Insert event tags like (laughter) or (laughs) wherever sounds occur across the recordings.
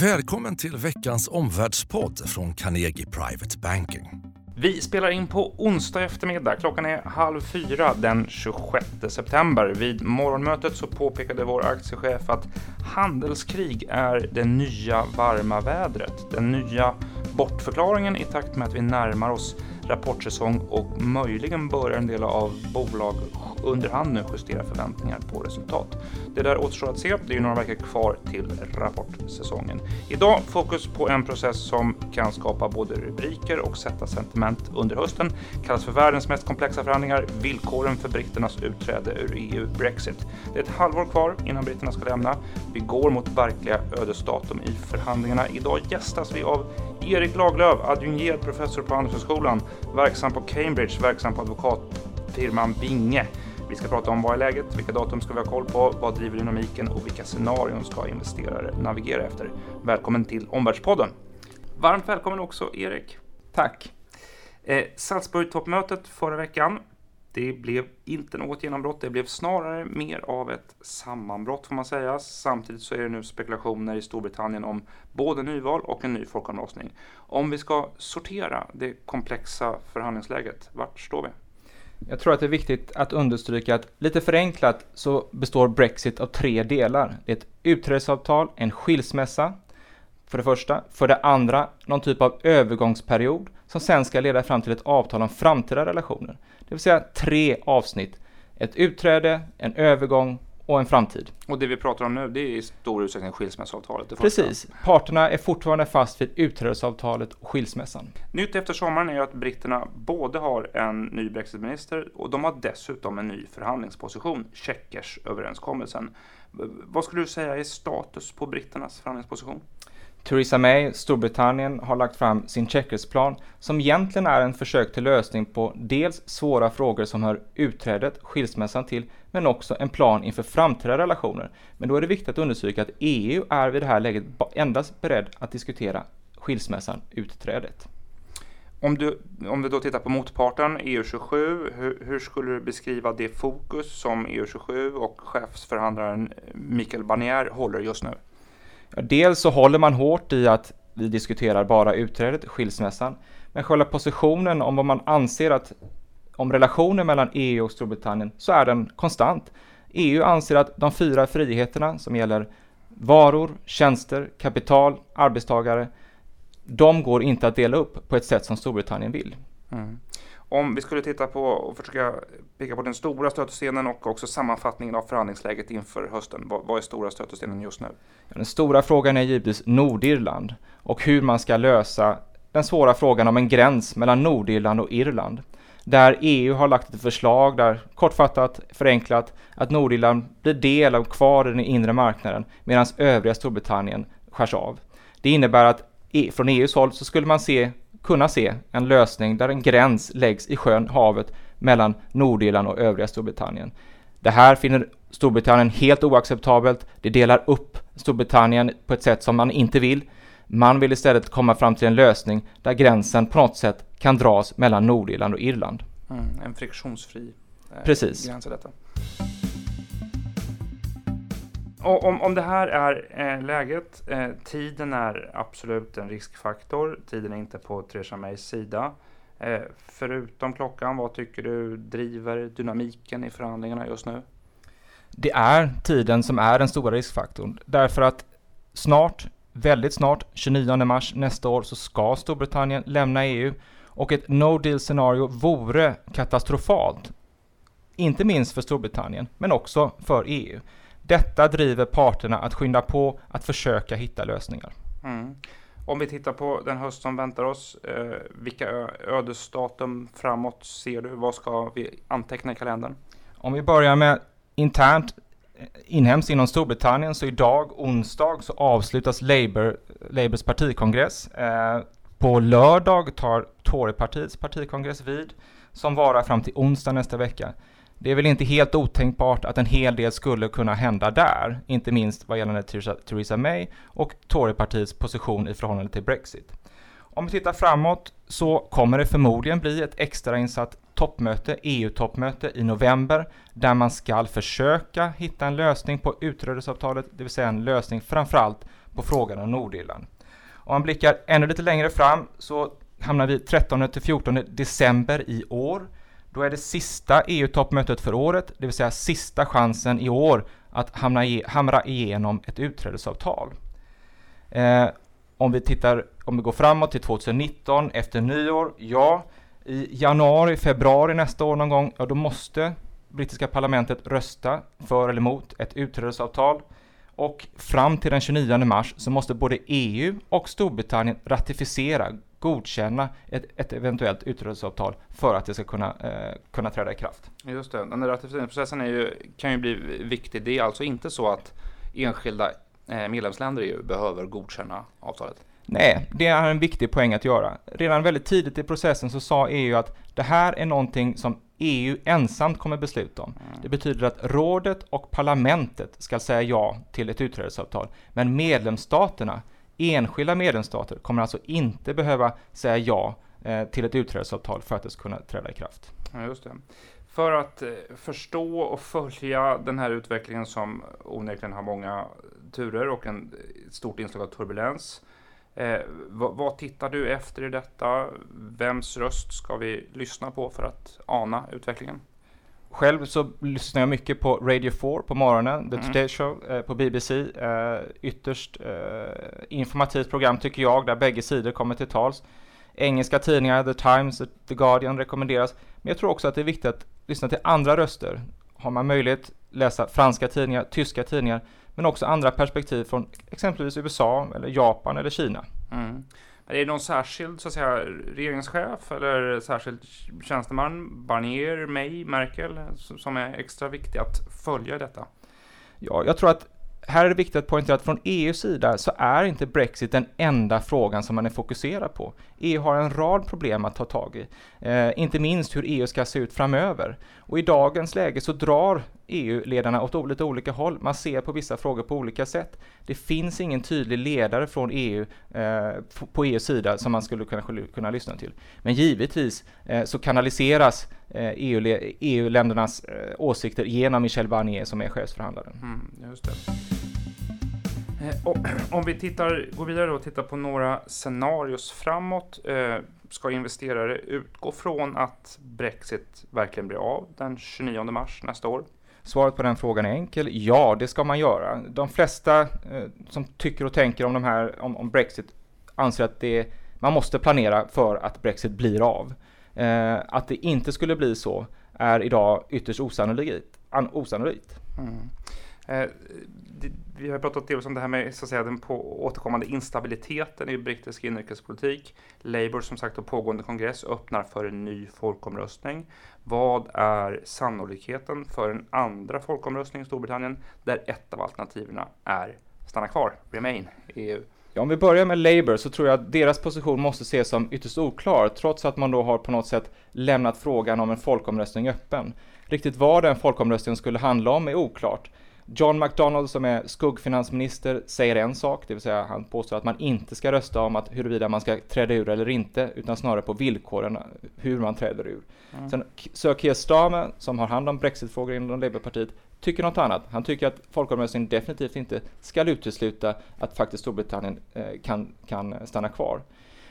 Välkommen till veckans omvärldspodd från Carnegie Private Banking. Vi spelar in på onsdag eftermiddag. Klockan är halv fyra den 26 september. Vid morgonmötet så påpekade vår aktiechef att handelskrig är det nya varma vädret. Den nya bortförklaringen i takt med att vi närmar oss rapportsäsong och möjligen börjar en del av bolag under hand nu justera förväntningar på resultat. Det där återstår att se. Det är ju några veckor kvar till rapportsäsongen. Idag fokus på en process som kan skapa både rubriker och sätta sentiment under hösten. Kallas för världens mest komplexa förhandlingar. Villkoren för britternas utträde ur EU, Brexit. Det är ett halvår kvar innan britterna ska lämna. Vi går mot verkliga ödesdatum i förhandlingarna. Idag gästas vi av Erik Laglöf, adjungerad professor på Handelshögskolan, verksam på Cambridge, verksam på advokatfirman Vinge. Vi ska prata om vad är läget, vilka datum ska vi ha koll på, vad driver dynamiken och vilka scenarion ska investerare navigera efter. Välkommen till Omvärldspodden! Varmt välkommen också Erik! Tack! Eh, Salzburg-toppmötet förra veckan. Det blev inte något genombrott, det blev snarare mer av ett sammanbrott får man säga. Samtidigt så är det nu spekulationer i Storbritannien om både nyval och en ny folkomröstning. Om vi ska sortera det komplexa förhandlingsläget, vart står vi? Jag tror att det är viktigt att understryka att lite förenklat så består Brexit av tre delar. Det är ett utträdesavtal, en skilsmässa för det första. För det andra någon typ av övergångsperiod som sen ska leda fram till ett avtal om framtida relationer. Det vill säga tre avsnitt. Ett utträde, en övergång och en framtid. Och det vi pratar om nu, det är i stor utsträckning skilsmässoavtalet. Precis. Parterna är fortfarande fast vid utträdesavtalet och skilsmässan. Nytt efter sommaren är ju att britterna både har en ny brexitminister och de har dessutom en ny förhandlingsposition, Checkers överenskommelsen. Vad skulle du säga är status på britternas förhandlingsposition? Theresa May, Storbritannien, har lagt fram sin Checkersplan som egentligen är en försök till lösning på dels svåra frågor som hör utträdet, skilsmässan till, men också en plan inför framtida relationer. Men då är det viktigt att understryka att EU är vid det här läget endast beredd att diskutera skilsmässan, utträdet. Om du, om vi då tittar på motparten, EU27, hur, hur, skulle du beskriva det fokus som EU27 och chefsförhandlaren Michael Barnier håller just nu? Dels så håller man hårt i att vi diskuterar bara utträdet, skilsmässan, men själva positionen om vad man anser att om relationen mellan EU och Storbritannien så är den konstant. EU anser att de fyra friheterna som gäller varor, tjänster, kapital, arbetstagare, de går inte att dela upp på ett sätt som Storbritannien vill. Mm. Om vi skulle titta på och försöka peka på den stora stötestenen och också sammanfattningen av förhandlingsläget inför hösten. Vad, är stora stötestenen just nu? Den stora frågan är givetvis Nordirland och hur man ska lösa den svåra frågan om en gräns mellan Nordirland och Irland. Där EU har lagt ett förslag där kortfattat, förenklat, att Nordirland blir del av kvar i den inre marknaden medan övriga Storbritannien skärs av. Det innebär att e, från EUs håll så skulle man se kunna se en lösning där en gräns läggs i sjön, havet, mellan Nordirland och övriga Storbritannien. Det här finner Storbritannien helt oacceptabelt. Det delar upp Storbritannien på ett sätt som man inte vill. Man vill istället komma fram till en lösning där gränsen på något sätt kan dras mellan Nordirland och Irland. Mm, en friktionsfri eh, Precis. gräns i detta. Och om, om det här är eh, läget, eh, tiden är absolut en riskfaktor. Tiden är inte på Theresa Mays sida. Eh, förutom klockan, vad tycker du driver dynamiken i förhandlingarna just nu? Det är tiden som är den stora riskfaktorn. Därför att snart, väldigt snart, 29 mars nästa år så ska Storbritannien lämna EU och ett no deal scenario vore katastrofalt. Inte minst för Storbritannien, men också för EU. Detta driver parterna att skynda på att försöka hitta lösningar. Mm. Om vi tittar på den höst som väntar oss, eh, vilka ödesdatum framåt ser du? Vad ska vi anteckna i kalendern? Om vi börjar med internt eh, inhemskt inom Storbritannien så idag onsdag så avslutas Labour, Labours partikongress. Eh, på lördag tar Torypartiets partikongress vid som varar fram till onsdag nästa vecka. Det är väl inte helt otänkbart att en hel del skulle kunna hända där, inte minst vad gäller Theresa May och Torypartiets position i förhållande till Brexit. Om vi tittar framåt så kommer det förmodligen bli ett extrainsatt toppmöte, EU-toppmöte i november, där man ska försöka hitta en lösning på utträdesavtalet, det vill säga en lösning framförallt på frågan om Nordirland. Om man blickar ännu lite längre fram så hamnar vi 13 till 14 december i år. Då är det sista EU-toppmötet för året, det vill säga sista chansen i år att hamna i, hamra igenom ett utträdesavtal. Eh, om vi tittar, om vi går framåt till 2019 efter nyår, ja, i januari, februari nästa år någon gång, ja då måste brittiska parlamentet rösta för eller emot ett utträdesavtal. Och fram till den 29 mars så måste både EU och Storbritannien ratificera, godkänna ett, ett eventuellt utträdesavtal för att det ska kunna, eh, kunna träda i kraft. Just det, den ratificeringsprocessen är ju, kan ju bli viktig. Det är alltså inte så att enskilda eh, medlemsländer i EU behöver godkänna avtalet? Nej, det är en viktig poäng att göra. Redan väldigt tidigt i processen så sa EU att det här är någonting som EU ensamt kommer besluta om. Mm. Det betyder att rådet och parlamentet ska säga ja till ett utträdesavtal. Men medlemsstaterna, enskilda medlemsstater, kommer alltså inte behöva säga ja eh, till ett utträdesavtal för att det ska kunna träda i kraft. Ja, just det. För att eh, förstå och följa den här utvecklingen som onekligen har många turer och en eh, stort inslag av turbulens Eh, vad, vad, tittar du efter i detta? Vems röst ska vi lyssna på för att ana utvecklingen? Själv så lyssnar jag mycket på Radio 4 på morgonen, The mm. Today Show eh, på BBC. Eh, ytterst eh, informativt program tycker jag, där bägge sidor kommer till tals. Engelska tidningar, The Times, The Guardian rekommenderas. Men jag tror också att det är viktigt att lyssna till andra röster. Har man möjlighet läsa franska tidningar, tyska tidningar, men också andra perspektiv från exempelvis USA, eller Japan eller Kina. Mm. Är det någon särskild så att säga, regeringschef eller särskild tjänsteman, Barnier, May, Merkel, som är extra viktig att följa detta? Ja, jag tror att här är det viktigt att poängtera att från EUs sida så är inte Brexit den enda frågan som man är fokuserad på. EU har en rad problem att ta tag i, eh, inte minst hur EU ska se ut framöver. Och i dagens läge så drar EU-ledarna åt lite olika håll. Man ser på vissa frågor på olika sätt. Det finns ingen tydlig ledare från EU eh, på EUs sida som man skulle kunna, kunna lyssna till. Men givetvis eh, så kanaliseras eh, e EU-ländernas e EU eh, åsikter genom Michel Barnier som är chefsförhandlaren. Mm, just det. Eh, (clears throat) om vi tittar, går vidare och tittar på några scenarios framåt. Eh, ska investerare utgå från att Brexit verkligen blir av den 29 mars nästa år? Svaret på den frågan är enkel. Ja, det ska man göra. De flesta eh, som tycker och tänker om, de här, om, om Brexit anser att det, man måste planera för att Brexit blir av. Eh, att det inte skulle bli så är idag ytterst osannolikt. osannolikt. Mm. Eh, vi har pratat delvis om det här med så att säga, den på återkommande instabiliteten i brittisk inrikespolitik. Labour som sagt och pågående kongress öppnar för en ny folkomröstning. Vad är sannolikheten för en andra folkomröstning i Storbritannien där ett av alternativen är stanna kvar, remain, i EU? Ja, om vi börjar med Labour så tror jag att deras position måste ses som ytterst oklar, trots att man då har på något sätt lämnat frågan om en folkomröstning öppen. Riktigt vad den folkomröstningen skulle handla om är oklart. John McDonnell som är skuggfinansminister säger en sak, det vill säga han påstår att man inte ska rösta om att huruvida man ska träda ur eller inte, utan snarare på villkoren hur man träder ur. Mm. Sen Sir Keir Starmer, som har hand om brexitfrågor inom Labourpartiet, tycker något annat. Han tycker att folkomröstningen definitivt inte ska utesluta att faktiskt Storbritannien eh, kan, kan stanna kvar.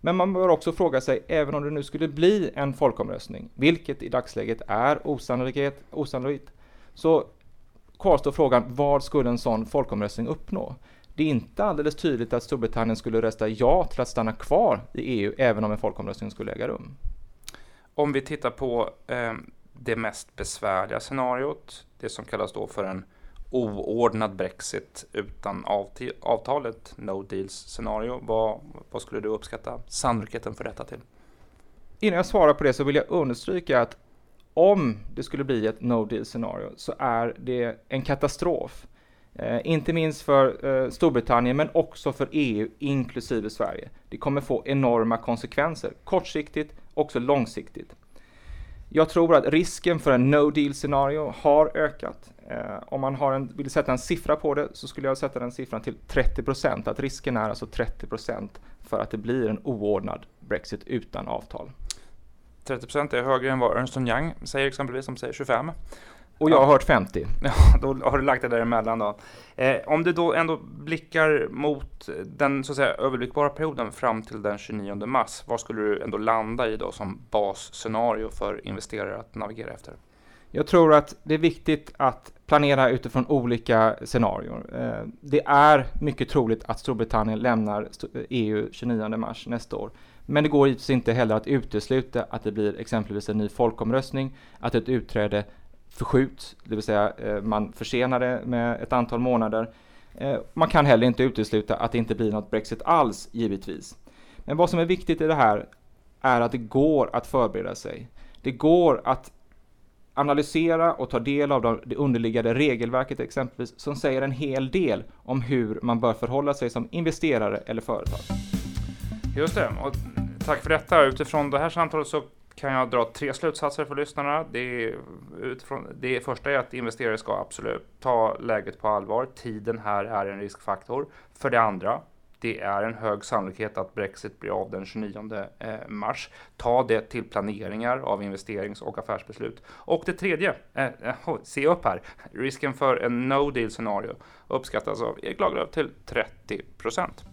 Men man bör också fråga sig, även om det nu skulle bli en folkomröstning, vilket i dagsläget är osannolikt, så kvarstår frågan, vad skulle en sån folkomröstning uppnå? Det är inte alldeles tydligt att Storbritannien skulle rösta ja till att stanna kvar i EU, även om en folkomröstning skulle äga rum. Om vi tittar på eh, det mest besvärliga scenariot, det som kallas då för en oordnad Brexit utan avtalet, no deals scenario. Vad, vad skulle du uppskatta sannolikheten för detta till? Innan jag svarar på det så vill jag understryka att om det skulle bli ett no deal scenario så är det en katastrof. Eh, inte minst för eh, Storbritannien men också för EU inklusive Sverige. Det kommer få enorma konsekvenser, kortsiktigt också långsiktigt. Jag tror att risken för en no deal scenario har ökat. Eh, om man har en, vill sätta en siffra på det så skulle jag sätta den siffran till 30 procent. Att risken är alltså 30 procent för att det blir en oordnad Brexit utan avtal. 30 procent är högre än vad Ernst Young säger exempelvis, som säger 25. Och jag har hört 50. (laughs) Ja, då har du lagt det däremellan då. Eh, om du då ändå blickar mot den så att säga överblickbara perioden fram till den 29 mars, vad skulle du ändå landa i då som basscenario för investerare att navigera efter? Jag tror att det är viktigt att planera utifrån olika scenarier. Eh, det är mycket troligt att Storbritannien lämnar EU 29 mars nästa år. Men det går givetvis inte heller att utesluta att det blir exempelvis en ny folkomröstning, att ett utträde förskjuts, det vill säga eh, man försenar det med ett antal månader. Eh, man kan heller inte utesluta att det inte blir något Brexit alls, givetvis. Men vad som är viktigt i det här är att det går att förbereda sig. Det går att analysera och ta del av det underliggande regelverket exempelvis som säger en hel del om hur man bör förhålla sig som investerare eller företag. Just det, och tack för detta. Utifrån det här samtalet så kan jag dra tre slutsatser för lyssnarna. Det, utifrån, det första är att investerare ska absolut ta läget på allvar. Tiden här är en riskfaktor. För det andra, det är en hög sannolikhet att Brexit blir av den 29 eh, mars. Ta det till planeringar av investerings och affärsbeslut. Och det tredje, eh, eh se upp här, risken för en no deal scenario uppskattas av Erik Lagerlöf till 30 procent.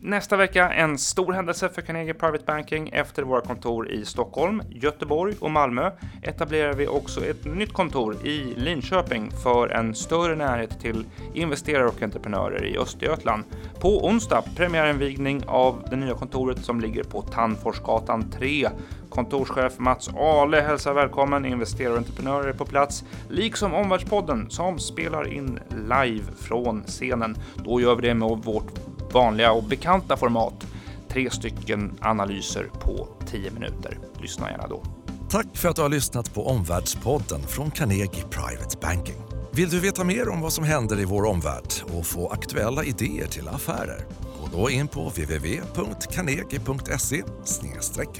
Nästa vecka en stor händelse för Carnegie Private Banking. Efter våra kontor i Stockholm, Göteborg och Malmö etablerar vi också ett nytt kontor i Linköping för en större närhet till investerare och entreprenörer i Östergötland. På onsdag premiärinvigning av det nya kontoret som ligger på Tandforsgatan 3. Kontorschef Mats Ale hälsar välkommen investerare och entreprenörer på plats, liksom Omvärldspodden som spelar in live från scenen. Då gör vi det med vårt vanliga och bekanta format. Tre stycken analyser på 10 minuter. Lyssna gärna då. Tack för att du har lyssnat på Omvärldspodden från Carnegie Private Banking. Vill du veta mer om vad som händer i vår omvärld och få aktuella idéer till affärer? Gå då in på www.carnegie.se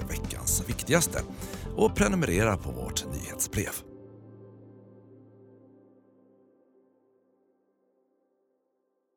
veckans viktigaste och prenumerera på vårt nyhetsbrev.